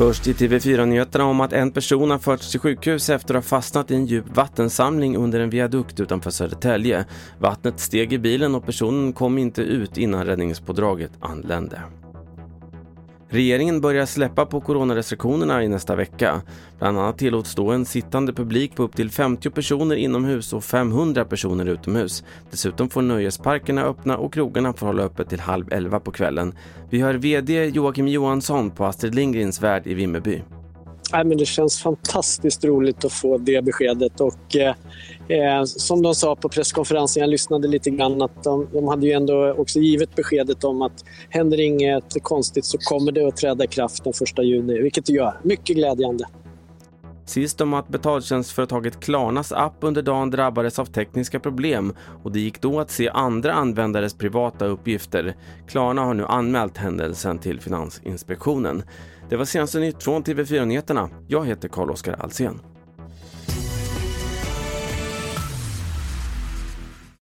Först i TV4-nyheterna om att en person har förts till sjukhus efter att ha fastnat i en djup vattensamling under en viadukt utanför Södertälje. Vattnet steg i bilen och personen kom inte ut innan räddningspådraget anlände. Regeringen börjar släppa på coronarestriktionerna i nästa vecka. Bland annat tillåts då en sittande publik på upp till 50 personer inomhus och 500 personer utomhus. Dessutom får nöjesparkerna öppna och krogarna får hålla öppet till halv elva på kvällen. Vi hör VD Joakim Johansson på Astrid Lindgrens Värld i Vimmerby. Nej, men det känns fantastiskt roligt att få det beskedet. Och, eh, eh, som de sa på presskonferensen, jag lyssnade lite grann, att de, de hade ju ändå också givit beskedet om att händer inget konstigt så kommer det att träda i kraft den 1 juni, vilket det gör. Mycket glädjande. Sist om att betaltjänstföretaget Klarnas app under dagen drabbades av tekniska problem och det gick då att se andra användares privata uppgifter. Klarna har nu anmält händelsen till Finansinspektionen. Det var senaste nytt från TV4 Nyheterna. Jag heter Carl-Oskar Alsen.